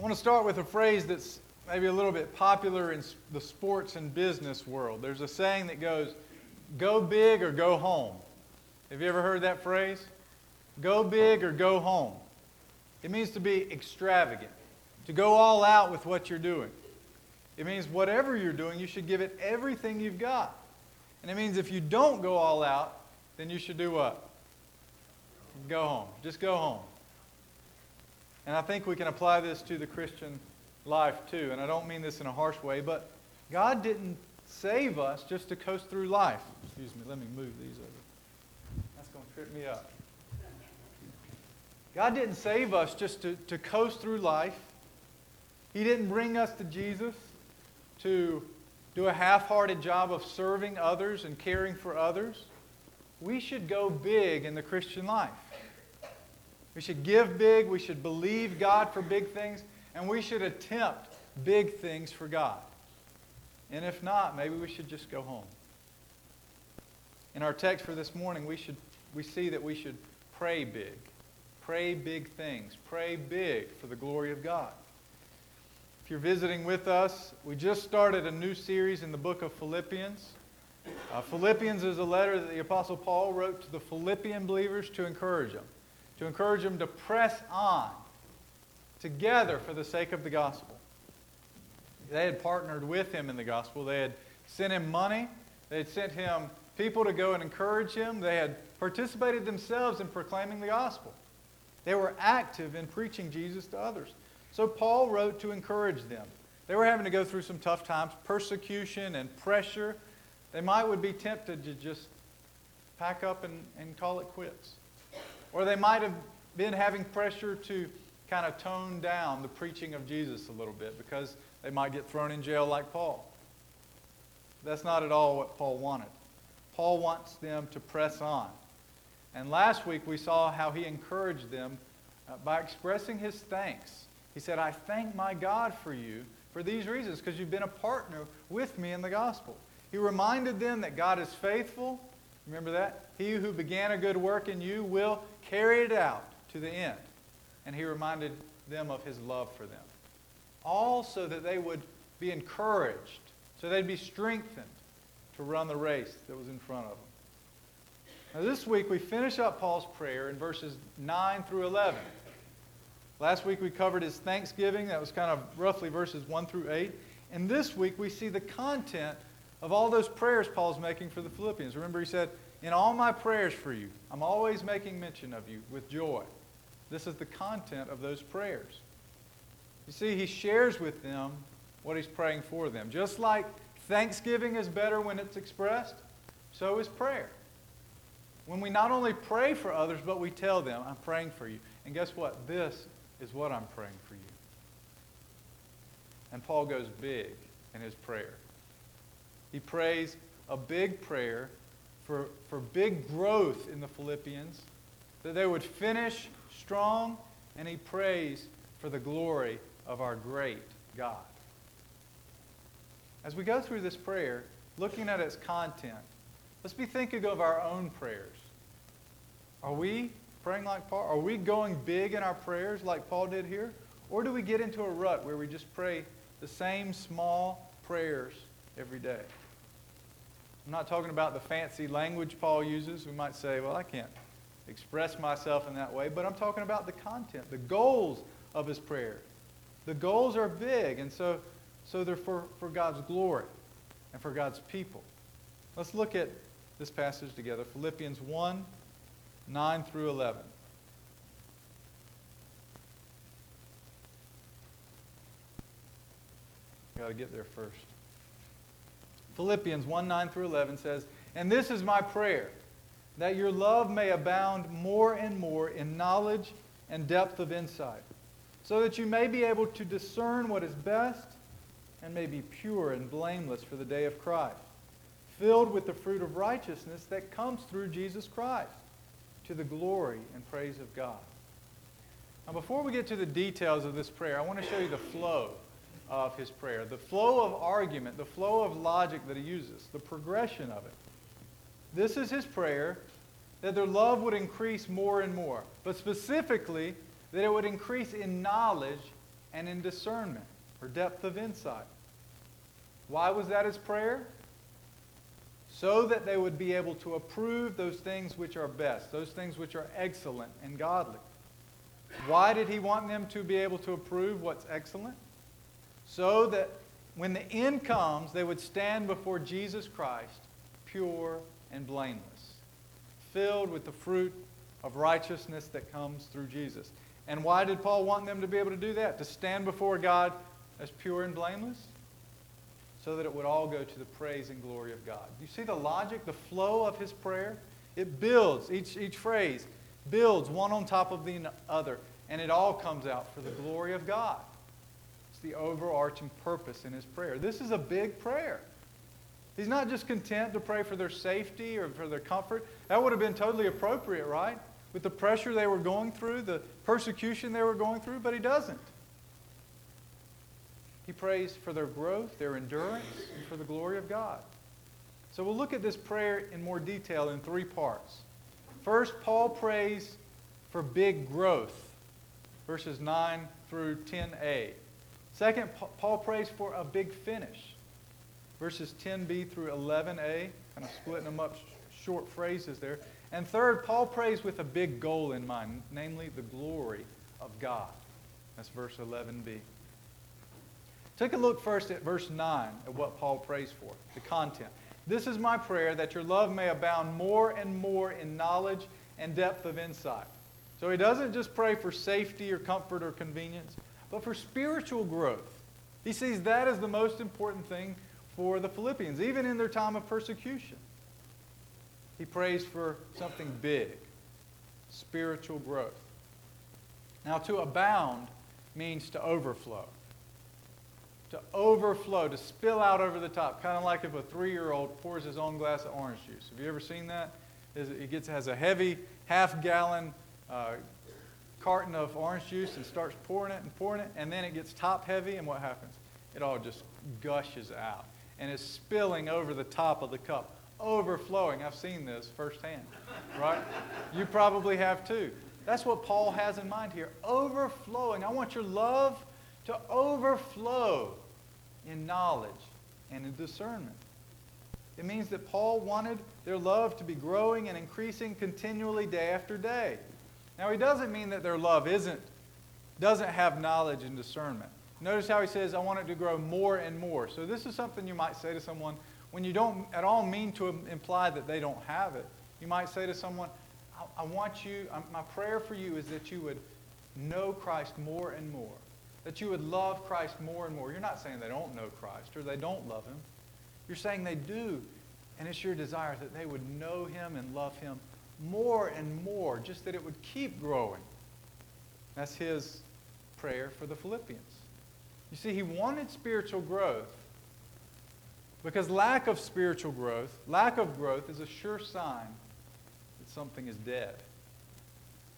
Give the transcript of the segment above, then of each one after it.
I want to start with a phrase that's maybe a little bit popular in the sports and business world. There's a saying that goes, go big or go home. Have you ever heard that phrase? Go big or go home. It means to be extravagant, to go all out with what you're doing. It means whatever you're doing, you should give it everything you've got. And it means if you don't go all out, then you should do what? Go home. Just go home. And I think we can apply this to the Christian life too. And I don't mean this in a harsh way, but God didn't save us just to coast through life. Excuse me, let me move these over. That's going to trip me up. God didn't save us just to, to coast through life. He didn't bring us to Jesus to do a half hearted job of serving others and caring for others. We should go big in the Christian life. We should give big. We should believe God for big things. And we should attempt big things for God. And if not, maybe we should just go home. In our text for this morning, we, should, we see that we should pray big. Pray big things. Pray big for the glory of God. If you're visiting with us, we just started a new series in the book of Philippians. Uh, Philippians is a letter that the Apostle Paul wrote to the Philippian believers to encourage them, to encourage them to press on together for the sake of the gospel. They had partnered with him in the gospel. They had sent him money. They had sent him people to go and encourage him. They had participated themselves in proclaiming the gospel. They were active in preaching Jesus to others. So Paul wrote to encourage them. They were having to go through some tough times, persecution and pressure. They might would be tempted to just pack up and, and call it quits. Or they might have been having pressure to kind of tone down the preaching of Jesus a little bit because they might get thrown in jail like Paul. That's not at all what Paul wanted. Paul wants them to press on. And last week we saw how he encouraged them uh, by expressing his thanks. He said, I thank my God for you for these reasons, because you've been a partner with me in the gospel. He reminded them that God is faithful. Remember that? He who began a good work in you will carry it out to the end. And he reminded them of his love for them. All so that they would be encouraged, so they'd be strengthened to run the race that was in front of them. Now, this week we finish up Paul's prayer in verses 9 through 11. Last week we covered his thanksgiving. That was kind of roughly verses 1 through 8. And this week we see the content of all those prayers Paul's making for the Philippians. Remember, he said, In all my prayers for you, I'm always making mention of you with joy. This is the content of those prayers. You see, he shares with them what he's praying for them. Just like thanksgiving is better when it's expressed, so is prayer. When we not only pray for others, but we tell them, I'm praying for you. And guess what? This is what I'm praying for you. And Paul goes big in his prayer. He prays a big prayer for, for big growth in the Philippians, that they would finish strong, and he prays for the glory of our great God. As we go through this prayer, looking at its content, let's be thinking of our own prayers. Are we praying like Paul? Are we going big in our prayers like Paul did here? Or do we get into a rut where we just pray the same small prayers every day? I'm not talking about the fancy language Paul uses. We might say, well, I can't express myself in that way, but I'm talking about the content, the goals of his prayer. The goals are big, and so, so they're for, for God's glory and for God's people. Let's look at this passage together Philippians 1 9 through 11. Got to get there first. Philippians 1 9 through 11 says, And this is my prayer, that your love may abound more and more in knowledge and depth of insight, so that you may be able to discern what is best and may be pure and blameless for the day of Christ, filled with the fruit of righteousness that comes through Jesus Christ to the glory and praise of God. Now, before we get to the details of this prayer, I want to show you the flow of his prayer, the flow of argument, the flow of logic that he uses, the progression of it. This is his prayer that their love would increase more and more, but specifically that it would increase in knowledge and in discernment or depth of insight. Why was that his prayer? So that they would be able to approve those things which are best, those things which are excellent and godly. Why did he want them to be able to approve what's excellent? So that when the end comes, they would stand before Jesus Christ pure and blameless, filled with the fruit of righteousness that comes through Jesus. And why did Paul want them to be able to do that? To stand before God as pure and blameless? So that it would all go to the praise and glory of God. Do you see the logic, the flow of his prayer? It builds, each, each phrase builds one on top of the other, and it all comes out for the glory of God. The overarching purpose in his prayer. This is a big prayer. He's not just content to pray for their safety or for their comfort. That would have been totally appropriate, right? With the pressure they were going through, the persecution they were going through, but he doesn't. He prays for their growth, their endurance, and for the glory of God. So we'll look at this prayer in more detail in three parts. First, Paul prays for big growth, verses 9 through 10a. Second, Paul prays for a big finish, verses 10b through 11a, kind of splitting them up short phrases there. And third, Paul prays with a big goal in mind, namely the glory of God. That's verse 11b. Take a look first at verse 9 at what Paul prays for, the content. This is my prayer that your love may abound more and more in knowledge and depth of insight. So he doesn't just pray for safety or comfort or convenience, but for spiritual growth. He sees that as the most important thing for the Philippians, even in their time of persecution. He prays for something big spiritual growth. Now, to abound means to overflow to overflow, to spill out over the top, kind of like if a three-year-old pours his own glass of orange juice. Have you ever seen that? It gets has a heavy half-gallon uh, carton of orange juice and starts pouring it and pouring it, and then it gets top heavy, and what happens? It all just gushes out and is spilling over the top of the cup, overflowing. I've seen this firsthand, right? You probably have too. That's what Paul has in mind here. Overflowing. I want your love to overflow in knowledge and in discernment. It means that Paul wanted their love to be growing and increasing continually day after day. Now, he doesn't mean that their love isn't, doesn't have knowledge and discernment. Notice how he says, I want it to grow more and more. So, this is something you might say to someone when you don't at all mean to imply that they don't have it. You might say to someone, I, I want you, my prayer for you is that you would know Christ more and more that you would love Christ more and more. You're not saying they don't know Christ or they don't love him. You're saying they do. And it's your desire that they would know him and love him more and more, just that it would keep growing. That's his prayer for the Philippians. You see, he wanted spiritual growth because lack of spiritual growth, lack of growth, is a sure sign that something is dead.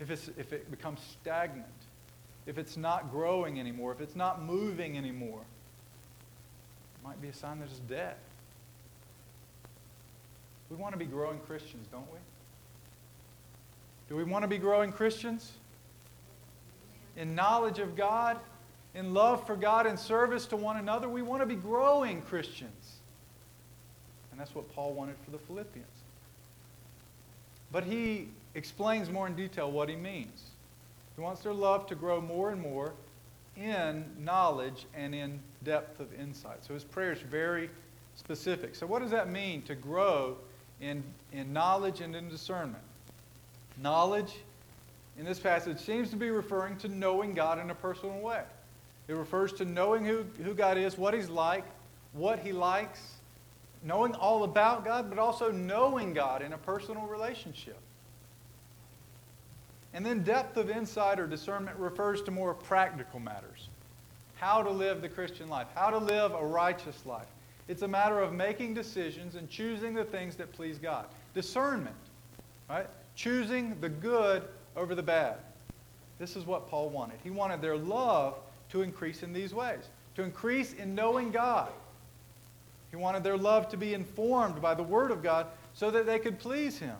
If, if it becomes stagnant, if it's not growing anymore, if it's not moving anymore, it might be a sign that it's dead. We want to be growing Christians, don't we? Do we want to be growing Christians? In knowledge of God, in love for God, in service to one another, we want to be growing Christians. And that's what Paul wanted for the Philippians. But he explains more in detail what he means. He wants their love to grow more and more in knowledge and in depth of insight. So his prayer is very specific. So, what does that mean to grow in, in knowledge and in discernment? Knowledge in this passage seems to be referring to knowing God in a personal way. It refers to knowing who, who God is, what He's like, what He likes, knowing all about God, but also knowing God in a personal relationship. And then depth of insight or discernment refers to more practical matters. How to live the Christian life, how to live a righteous life. It's a matter of making decisions and choosing the things that please God. Discernment, right? Choosing the good over the bad. This is what Paul wanted. He wanted their love to increase in these ways, to increase in knowing God. He wanted their love to be informed by the Word of God so that they could please Him.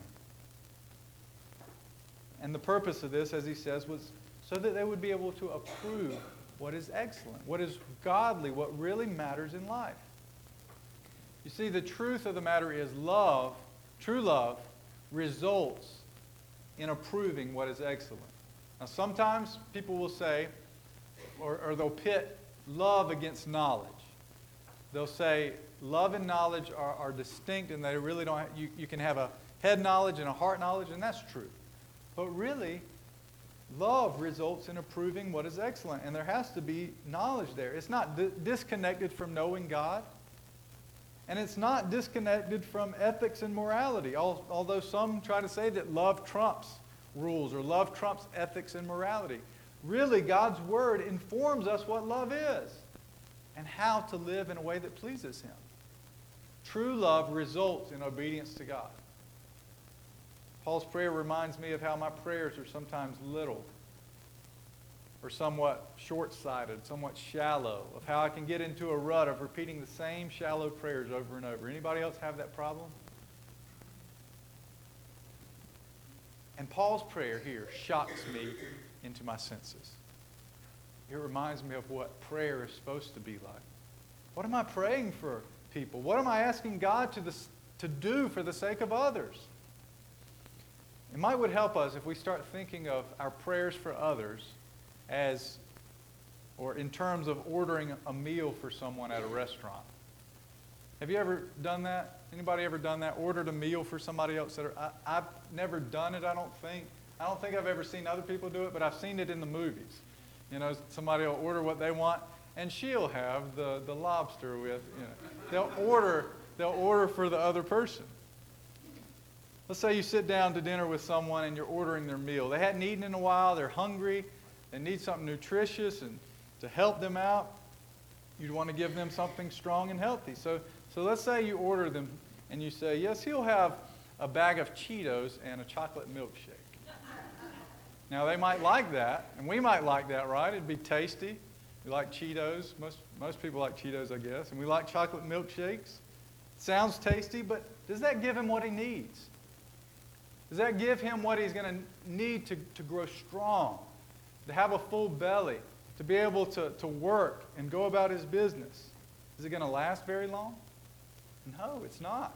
And the purpose of this, as he says, was so that they would be able to approve what is excellent, what is godly, what really matters in life. You see, the truth of the matter is love, true love, results in approving what is excellent. Now, sometimes people will say, or, or they'll pit love against knowledge. They'll say love and knowledge are, are distinct and they really don't, you, you can have a head knowledge and a heart knowledge, and that's true. But really, love results in approving what is excellent, and there has to be knowledge there. It's not di- disconnected from knowing God, and it's not disconnected from ethics and morality, although some try to say that love trumps rules or love trumps ethics and morality. Really, God's Word informs us what love is and how to live in a way that pleases Him. True love results in obedience to God. Paul's prayer reminds me of how my prayers are sometimes little or somewhat short-sighted, somewhat shallow, of how I can get into a rut of repeating the same shallow prayers over and over. Anybody else have that problem? And Paul's prayer here shocks me into my senses. It reminds me of what prayer is supposed to be like. What am I praying for people? What am I asking God to, to do for the sake of others? It might would help us if we start thinking of our prayers for others as, or in terms of ordering a meal for someone at a restaurant. Have you ever done that? Anybody ever done that? Ordered a meal for somebody else? That are, I, have never done it, I don't think. I don't think I've ever seen other people do it, but I've seen it in the movies. You know, somebody will order what they want, and she'll have the, the lobster with, you know. They'll order, they'll order for the other person. Let's say you sit down to dinner with someone and you're ordering their meal. They hadn't eaten in a while, they're hungry, they need something nutritious, and to help them out, you'd want to give them something strong and healthy. So, so let's say you order them and you say, Yes, he'll have a bag of Cheetos and a chocolate milkshake. Now, they might like that, and we might like that, right? It'd be tasty. We like Cheetos. Most, most people like Cheetos, I guess. And we like chocolate milkshakes. Sounds tasty, but does that give him what he needs? Does that give him what he's going to need to grow strong, to have a full belly, to be able to, to work and go about his business? Is it going to last very long? No, it's not.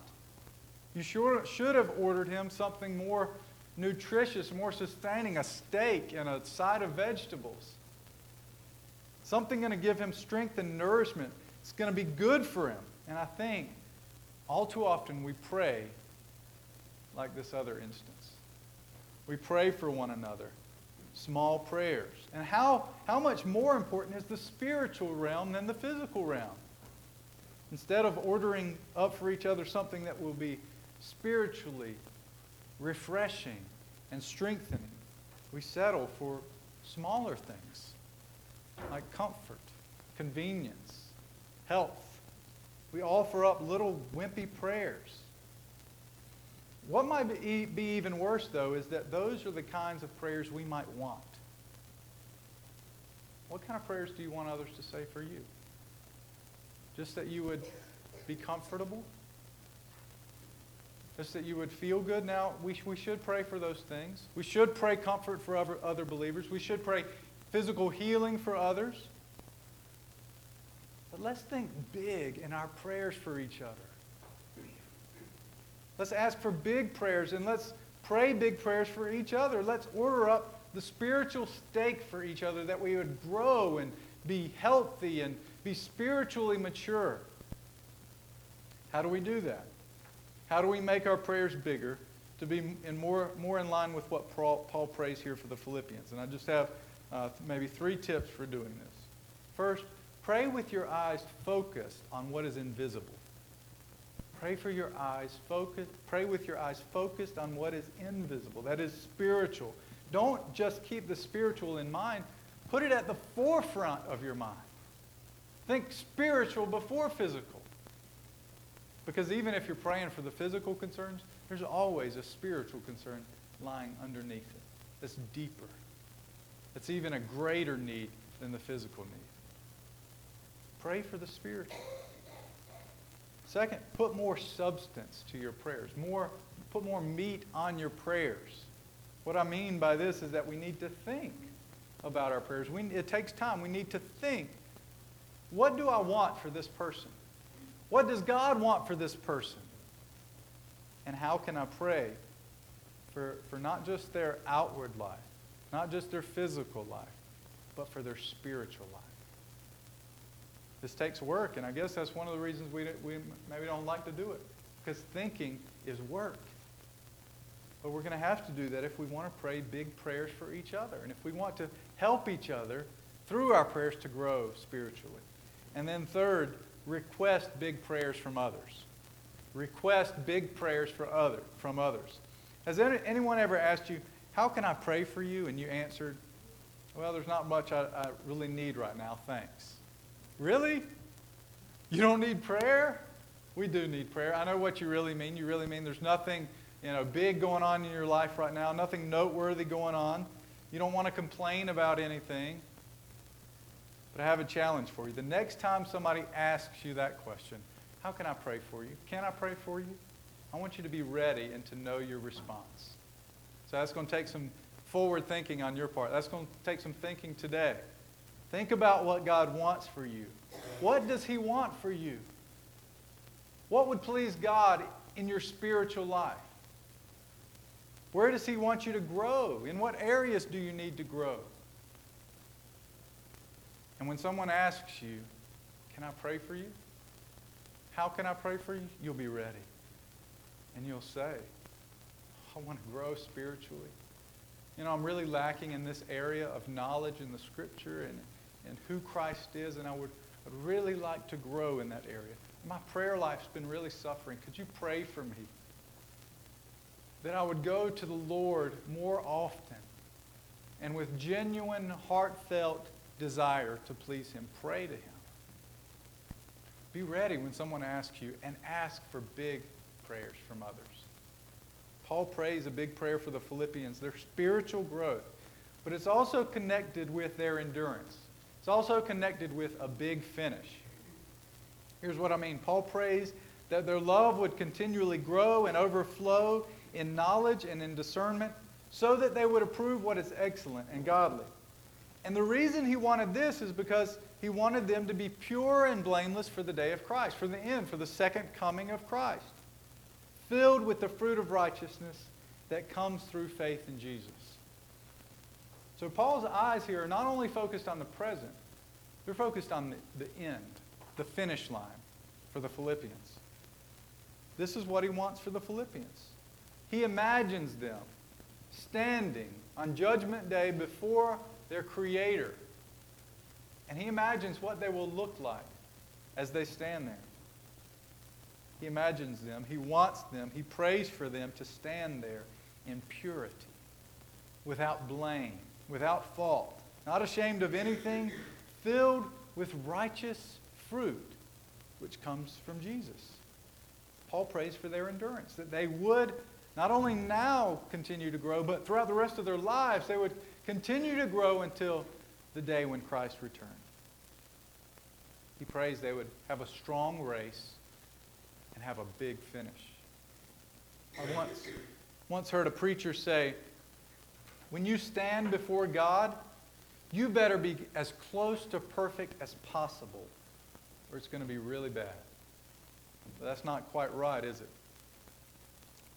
You sure, should have ordered him something more nutritious, more sustaining, a steak and a side of vegetables. Something going to give him strength and nourishment. It's going to be good for him. And I think all too often we pray like this other instance. We pray for one another, small prayers. And how, how much more important is the spiritual realm than the physical realm? Instead of ordering up for each other something that will be spiritually refreshing and strengthening, we settle for smaller things like comfort, convenience, health. We offer up little wimpy prayers what might be even worse, though, is that those are the kinds of prayers we might want. What kind of prayers do you want others to say for you? Just that you would be comfortable? Just that you would feel good? Now, we, we should pray for those things. We should pray comfort for other, other believers. We should pray physical healing for others. But let's think big in our prayers for each other. Let's ask for big prayers and let's pray big prayers for each other. Let's order up the spiritual steak for each other that we would grow and be healthy and be spiritually mature. How do we do that? How do we make our prayers bigger to be in more, more in line with what Paul, Paul prays here for the Philippians? And I just have uh, maybe three tips for doing this. First, pray with your eyes focused on what is invisible. Pray for your eyes focused. Pray with your eyes focused on what is invisible. That is spiritual. Don't just keep the spiritual in mind. Put it at the forefront of your mind. Think spiritual before physical. Because even if you're praying for the physical concerns, there's always a spiritual concern lying underneath it that's deeper. That's even a greater need than the physical need. Pray for the spiritual. Second, put more substance to your prayers. More, put more meat on your prayers. What I mean by this is that we need to think. about our prayers. We, it takes time. We need to think what do I want for this person? What does God want for this person? And how can I pray for, for not just their outward life, not just their physical life, but for their spiritual life? This takes work, and I guess that's one of the reasons we, we maybe don't like to do it, because thinking is work. But we're going to have to do that if we want to pray big prayers for each other, and if we want to help each other through our prayers to grow spiritually. And then third, request big prayers from others. Request big prayers for other, from others. Has anyone ever asked you, how can I pray for you? And you answered, well, there's not much I, I really need right now, thanks. Really? You don't need prayer? We do need prayer. I know what you really mean. You really mean there's nothing you know, big going on in your life right now, nothing noteworthy going on. You don't want to complain about anything. But I have a challenge for you. The next time somebody asks you that question, how can I pray for you? Can I pray for you? I want you to be ready and to know your response. So that's going to take some forward thinking on your part. That's going to take some thinking today. Think about what God wants for you. What does He want for you? What would please God in your spiritual life? Where does He want you to grow? In what areas do you need to grow? And when someone asks you, Can I pray for you? How can I pray for you? You'll be ready. And you'll say, I want to grow spiritually. You know, I'm really lacking in this area of knowledge in the Scripture and, and who Christ is, and I would I'd really like to grow in that area. My prayer life's been really suffering. Could you pray for me? That I would go to the Lord more often and with genuine, heartfelt desire to please Him. Pray to Him. Be ready when someone asks you and ask for big prayers from others. Paul prays a big prayer for the Philippians, their spiritual growth, but it's also connected with their endurance. It's also connected with a big finish. Here's what I mean Paul prays that their love would continually grow and overflow in knowledge and in discernment so that they would approve what is excellent and godly. And the reason he wanted this is because he wanted them to be pure and blameless for the day of Christ, for the end, for the second coming of Christ, filled with the fruit of righteousness that comes through faith in Jesus. So Paul's eyes here are not only focused on the present, they're focused on the, the end, the finish line for the Philippians. This is what he wants for the Philippians. He imagines them standing on Judgment Day before their Creator. And he imagines what they will look like as they stand there. He imagines them, he wants them, he prays for them to stand there in purity, without blame, without fault, not ashamed of anything, filled with righteous fruit, which comes from Jesus. Paul prays for their endurance, that they would not only now continue to grow, but throughout the rest of their lives, they would continue to grow until the day when Christ returned. He prays they would have a strong race and have a big finish. I once, once heard a preacher say, when you stand before God, you better be as close to perfect as possible, or it's going to be really bad. But that's not quite right, is it?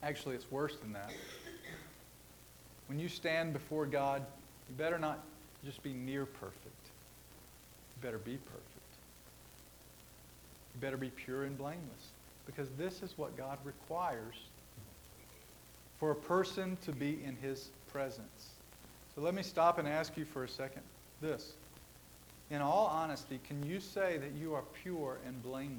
Actually, it's worse than that. When you stand before God, you better not just be near perfect. You better be perfect. You better be pure and blameless. Because this is what God requires for a person to be in his presence. So let me stop and ask you for a second this. In all honesty, can you say that you are pure and blameless?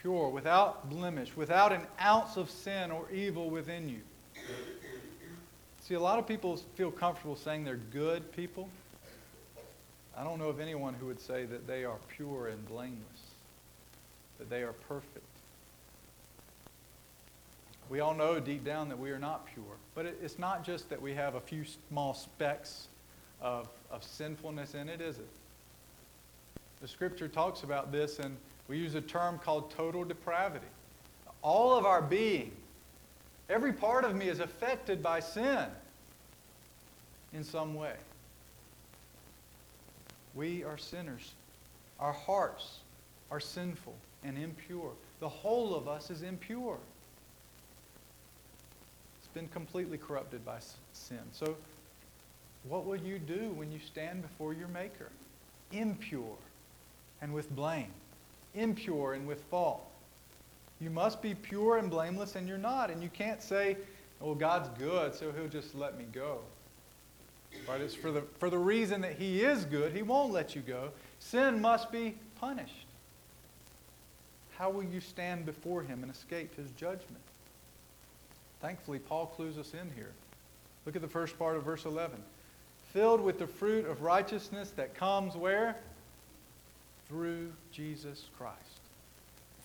Pure, without blemish, without an ounce of sin or evil within you. See, a lot of people feel comfortable saying they're good people. I don't know of anyone who would say that they are pure and blameless, that they are perfect. We all know deep down that we are not pure. But it's not just that we have a few small specks of, of sinfulness in it, is it? The scripture talks about this, and we use a term called total depravity. All of our being Every part of me is affected by sin. in some way. We are sinners. Our hearts are sinful and impure. The whole of us is impure. Been completely corrupted by sin. So, what will you do when you stand before your Maker? Impure and with blame, impure and with fault. You must be pure and blameless, and you're not. And you can't say, well, God's good, so he'll just let me go. But it's for the, for the reason that he is good, he won't let you go. Sin must be punished. How will you stand before him and escape his judgment? Thankfully, Paul clues us in here. Look at the first part of verse 11. Filled with the fruit of righteousness that comes where? Through Jesus Christ.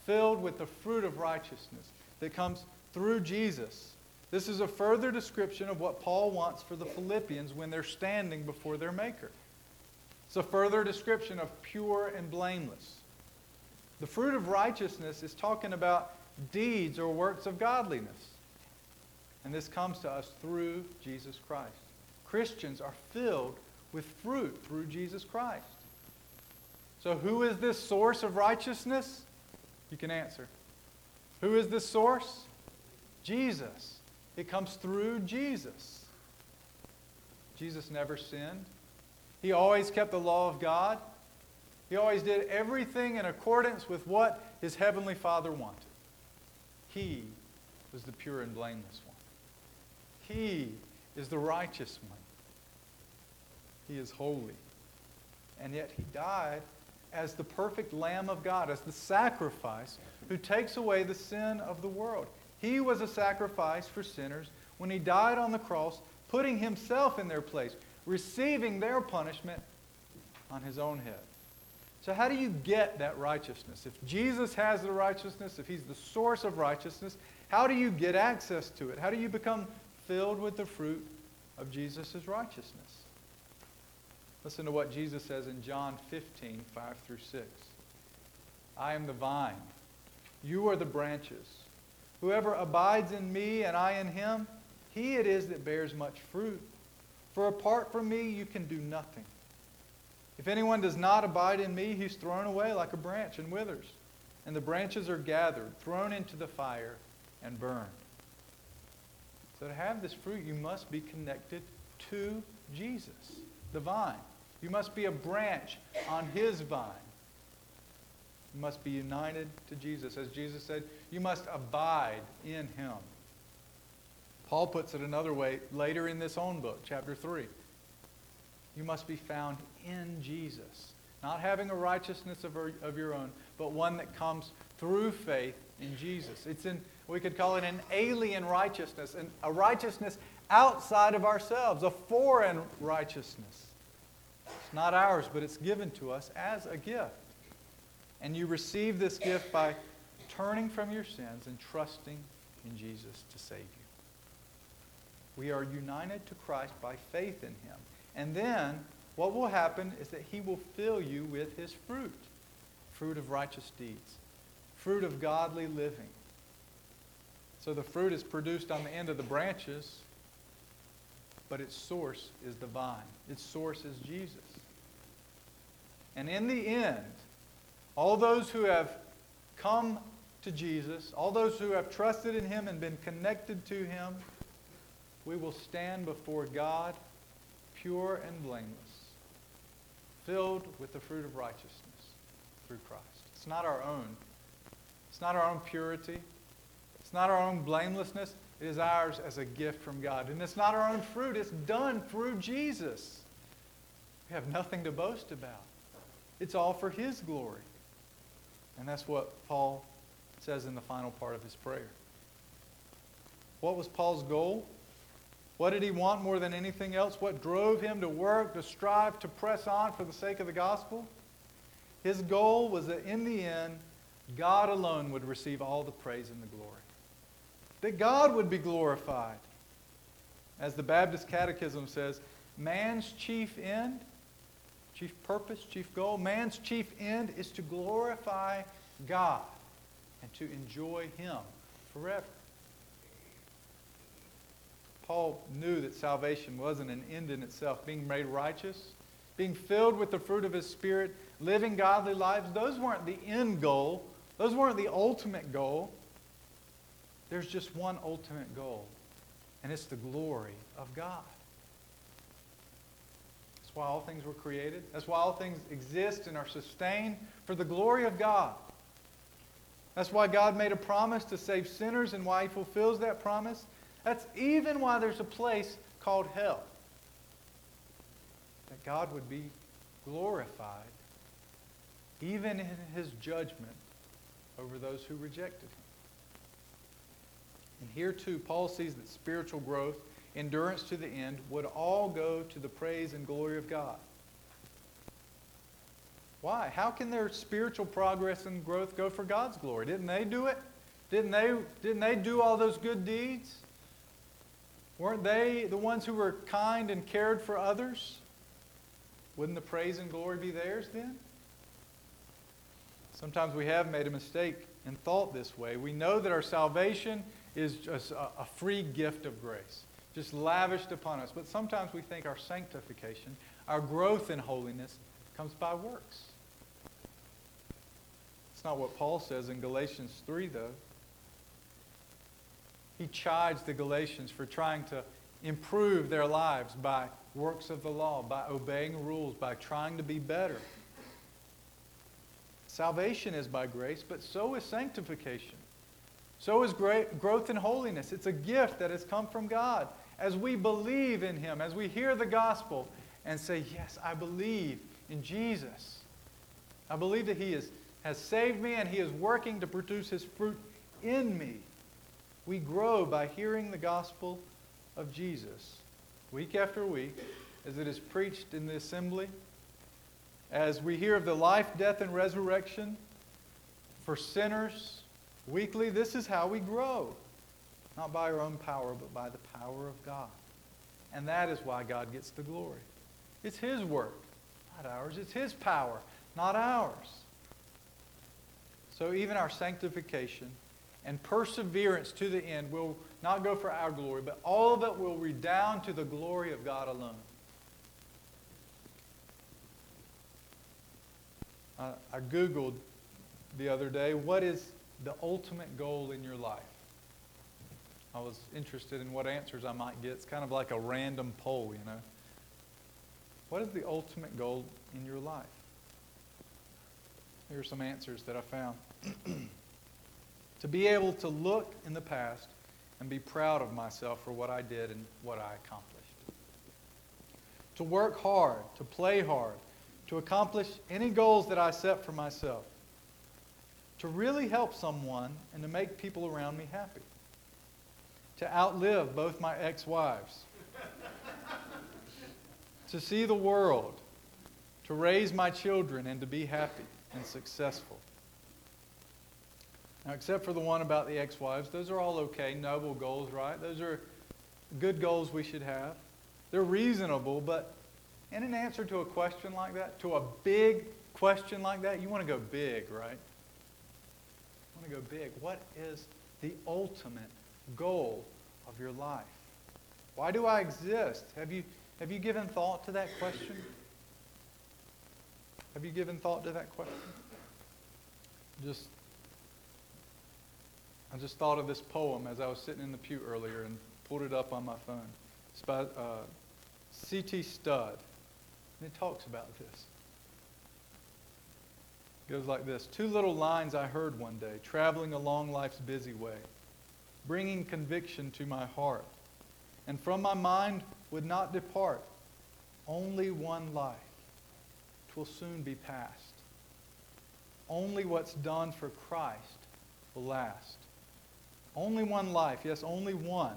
Filled with the fruit of righteousness that comes through Jesus. This is a further description of what Paul wants for the Philippians when they're standing before their Maker. It's a further description of pure and blameless. The fruit of righteousness is talking about deeds or works of godliness. And this comes to us through Jesus Christ. Christians are filled with fruit through Jesus Christ. So, who is this source of righteousness? You can answer. Who is this source? Jesus. It comes through Jesus. Jesus never sinned. He always kept the law of God. He always did everything in accordance with what his heavenly Father wanted. He was the pure and blameless. He is the righteous one. He is holy. And yet he died as the perfect Lamb of God, as the sacrifice who takes away the sin of the world. He was a sacrifice for sinners when he died on the cross, putting himself in their place, receiving their punishment on his own head. So, how do you get that righteousness? If Jesus has the righteousness, if he's the source of righteousness, how do you get access to it? How do you become filled with the fruit of Jesus' righteousness? Listen to what Jesus says in John 15, 5 through 6. I am the vine, you are the branches. Whoever abides in me and I in him, he it is that bears much fruit. For apart from me, you can do nothing. If anyone does not abide in me, he's thrown away like a branch and withers. And the branches are gathered, thrown into the fire, and burned. So to have this fruit, you must be connected to Jesus, the vine. You must be a branch on his vine. You must be united to Jesus. As Jesus said, you must abide in him. Paul puts it another way later in this own book, chapter 3. You must be found in Jesus. Not having a righteousness of, of your own, but one that comes through faith in Jesus. It's in, we could call it an alien righteousness, an, a righteousness outside of ourselves, a foreign righteousness. It's not ours, but it's given to us as a gift. And you receive this gift by turning from your sins and trusting in Jesus to save you. We are united to Christ by faith in him. And then what will happen is that he will fill you with his fruit fruit of righteous deeds, fruit of godly living. So the fruit is produced on the end of the branches, but its source is the vine. Its source is Jesus. And in the end, all those who have come to Jesus, all those who have trusted in him and been connected to him, we will stand before God pure and blameless, filled with the fruit of righteousness through Christ. It's not our own. It's not our own purity. It's not our own blamelessness. It is ours as a gift from God. And it's not our own fruit. It's done through Jesus. We have nothing to boast about. It's all for His glory. And that's what Paul says in the final part of his prayer. What was Paul's goal? What did he want more than anything else? What drove him to work, to strive, to press on for the sake of the gospel? His goal was that in the end, God alone would receive all the praise and the glory. That God would be glorified. As the Baptist Catechism says, man's chief end, chief purpose, chief goal, man's chief end is to glorify God and to enjoy Him forever. Paul knew that salvation wasn't an end in itself. Being made righteous, being filled with the fruit of his Spirit, living godly lives, those weren't the end goal. Those weren't the ultimate goal. There's just one ultimate goal, and it's the glory of God. That's why all things were created. That's why all things exist and are sustained for the glory of God. That's why God made a promise to save sinners and why he fulfills that promise. That's even why there's a place called hell. That God would be glorified even in his judgment over those who rejected him. And here too, Paul sees that spiritual growth, endurance to the end, would all go to the praise and glory of God. Why? How can their spiritual progress and growth go for God's glory? Didn't they do it? Didn't they, didn't they do all those good deeds? Weren't they the ones who were kind and cared for others? Wouldn't the praise and glory be theirs then? Sometimes we have made a mistake and thought this way. We know that our salvation is just a, free gift of grace, just lavished upon us. But sometimes we think our sanctification, our growth in holiness, comes by works. It's not what Paul says in Galatians 3, though. He chides the Galatians for trying to improve their lives by works of the law, by obeying rules, by trying to be better. Salvation is by grace, but so is sanctification. So is great growth in holiness. It's a gift that has come from God. As we believe in Him, as we hear the gospel and say, Yes, I believe in Jesus. I believe that He is, has saved me and He is working to produce His fruit in me. We grow by hearing the gospel of Jesus week after week as it is preached in the assembly, as we hear of the life, death, and resurrection for sinners weekly. This is how we grow, not by our own power, but by the power of God. And that is why God gets the glory. It's His work not ours. It's His power, not ours. So even our sanctification and perseverance to the end will not go for our glory, but all of it will redound to the glory of God alone. Uh, I Googled the other day, what is the ultimate goal in your life? I was interested in what answers I might get. It's kind of like a random poll, you know. What is the ultimate goal in your life? Here are some answers that I found. to be able to look in the past and be proud of myself for what I did and what I accomplished. To work hard, to play hard, to accomplish any goals that I set for myself. To really help someone and to make people around me happy. To outlive both my ex wives to see the world, to raise my children, and to be happy and successful. Now, except for the one about the ex wives, those are all okay, noble goals, right? Those are good goals we should have. They're reasonable, but in an answer to a question like that, to a big question like that, you want to go big, right? To go big. What is the ultimate goal of your life? Why do I exist? Have you, have you given thought to that question? Have you given thought to that question? Just I just thought of this poem as I was sitting in the pew earlier and pulled it up on my phone. It's by uh, C.T. Studd. And it talks about this. It goes like this Two little lines I heard one day, traveling along life's busy way, bringing conviction to my heart, and from my mind would not depart. Only one life. Twill soon be past. Only what's done for Christ will last. Only one life, yes, only one.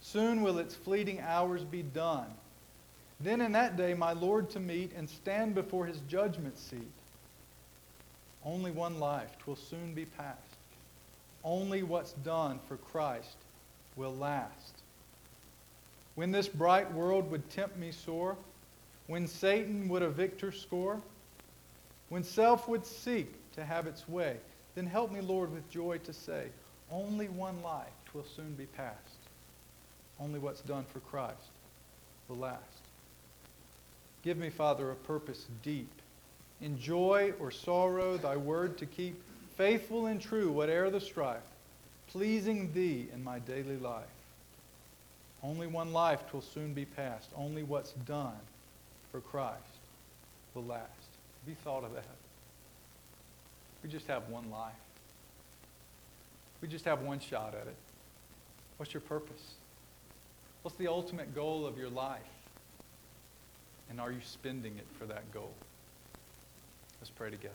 Soon will its fleeting hours be done. Then in that day my Lord to meet and stand before his judgment seat. Only one life, twill soon be past. Only what's done for Christ will last. When this bright world would tempt me sore, when Satan would a victor score, when self would seek to have its way, then help me, Lord, with joy to say, only one life twill soon be past. Only what's done for Christ will last. Give me, Father, a purpose deep. In joy or sorrow, thy word to keep, faithful and true, whate'er the strife, pleasing thee in my daily life. Only one life twill soon be past. Only what's done for Christ will last. Be thought of that? We just have one life. We just have one shot at it. What's your purpose? What's the ultimate goal of your life? And are you spending it for that goal? Let's pray together.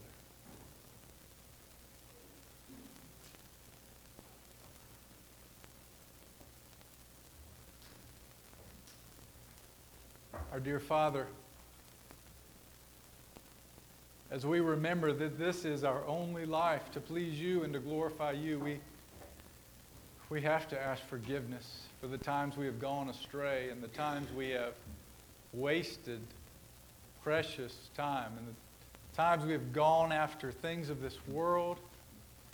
Our dear Father, as we remember that this is our only life to please you and to glorify you, we, we have to ask forgiveness for the times we have gone astray and the times we have wasted precious time and the times we have gone after things of this world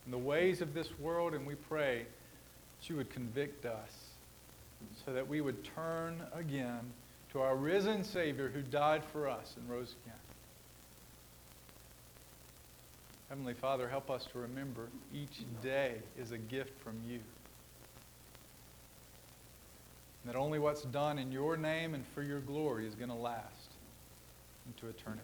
and the ways of this world, and we pray that you would convict us so that we would turn again to our risen Savior who died for us and rose again. Heavenly Father, help us to remember each day is a gift from you. And that only what's done in your name and for your glory is going to last into eternity.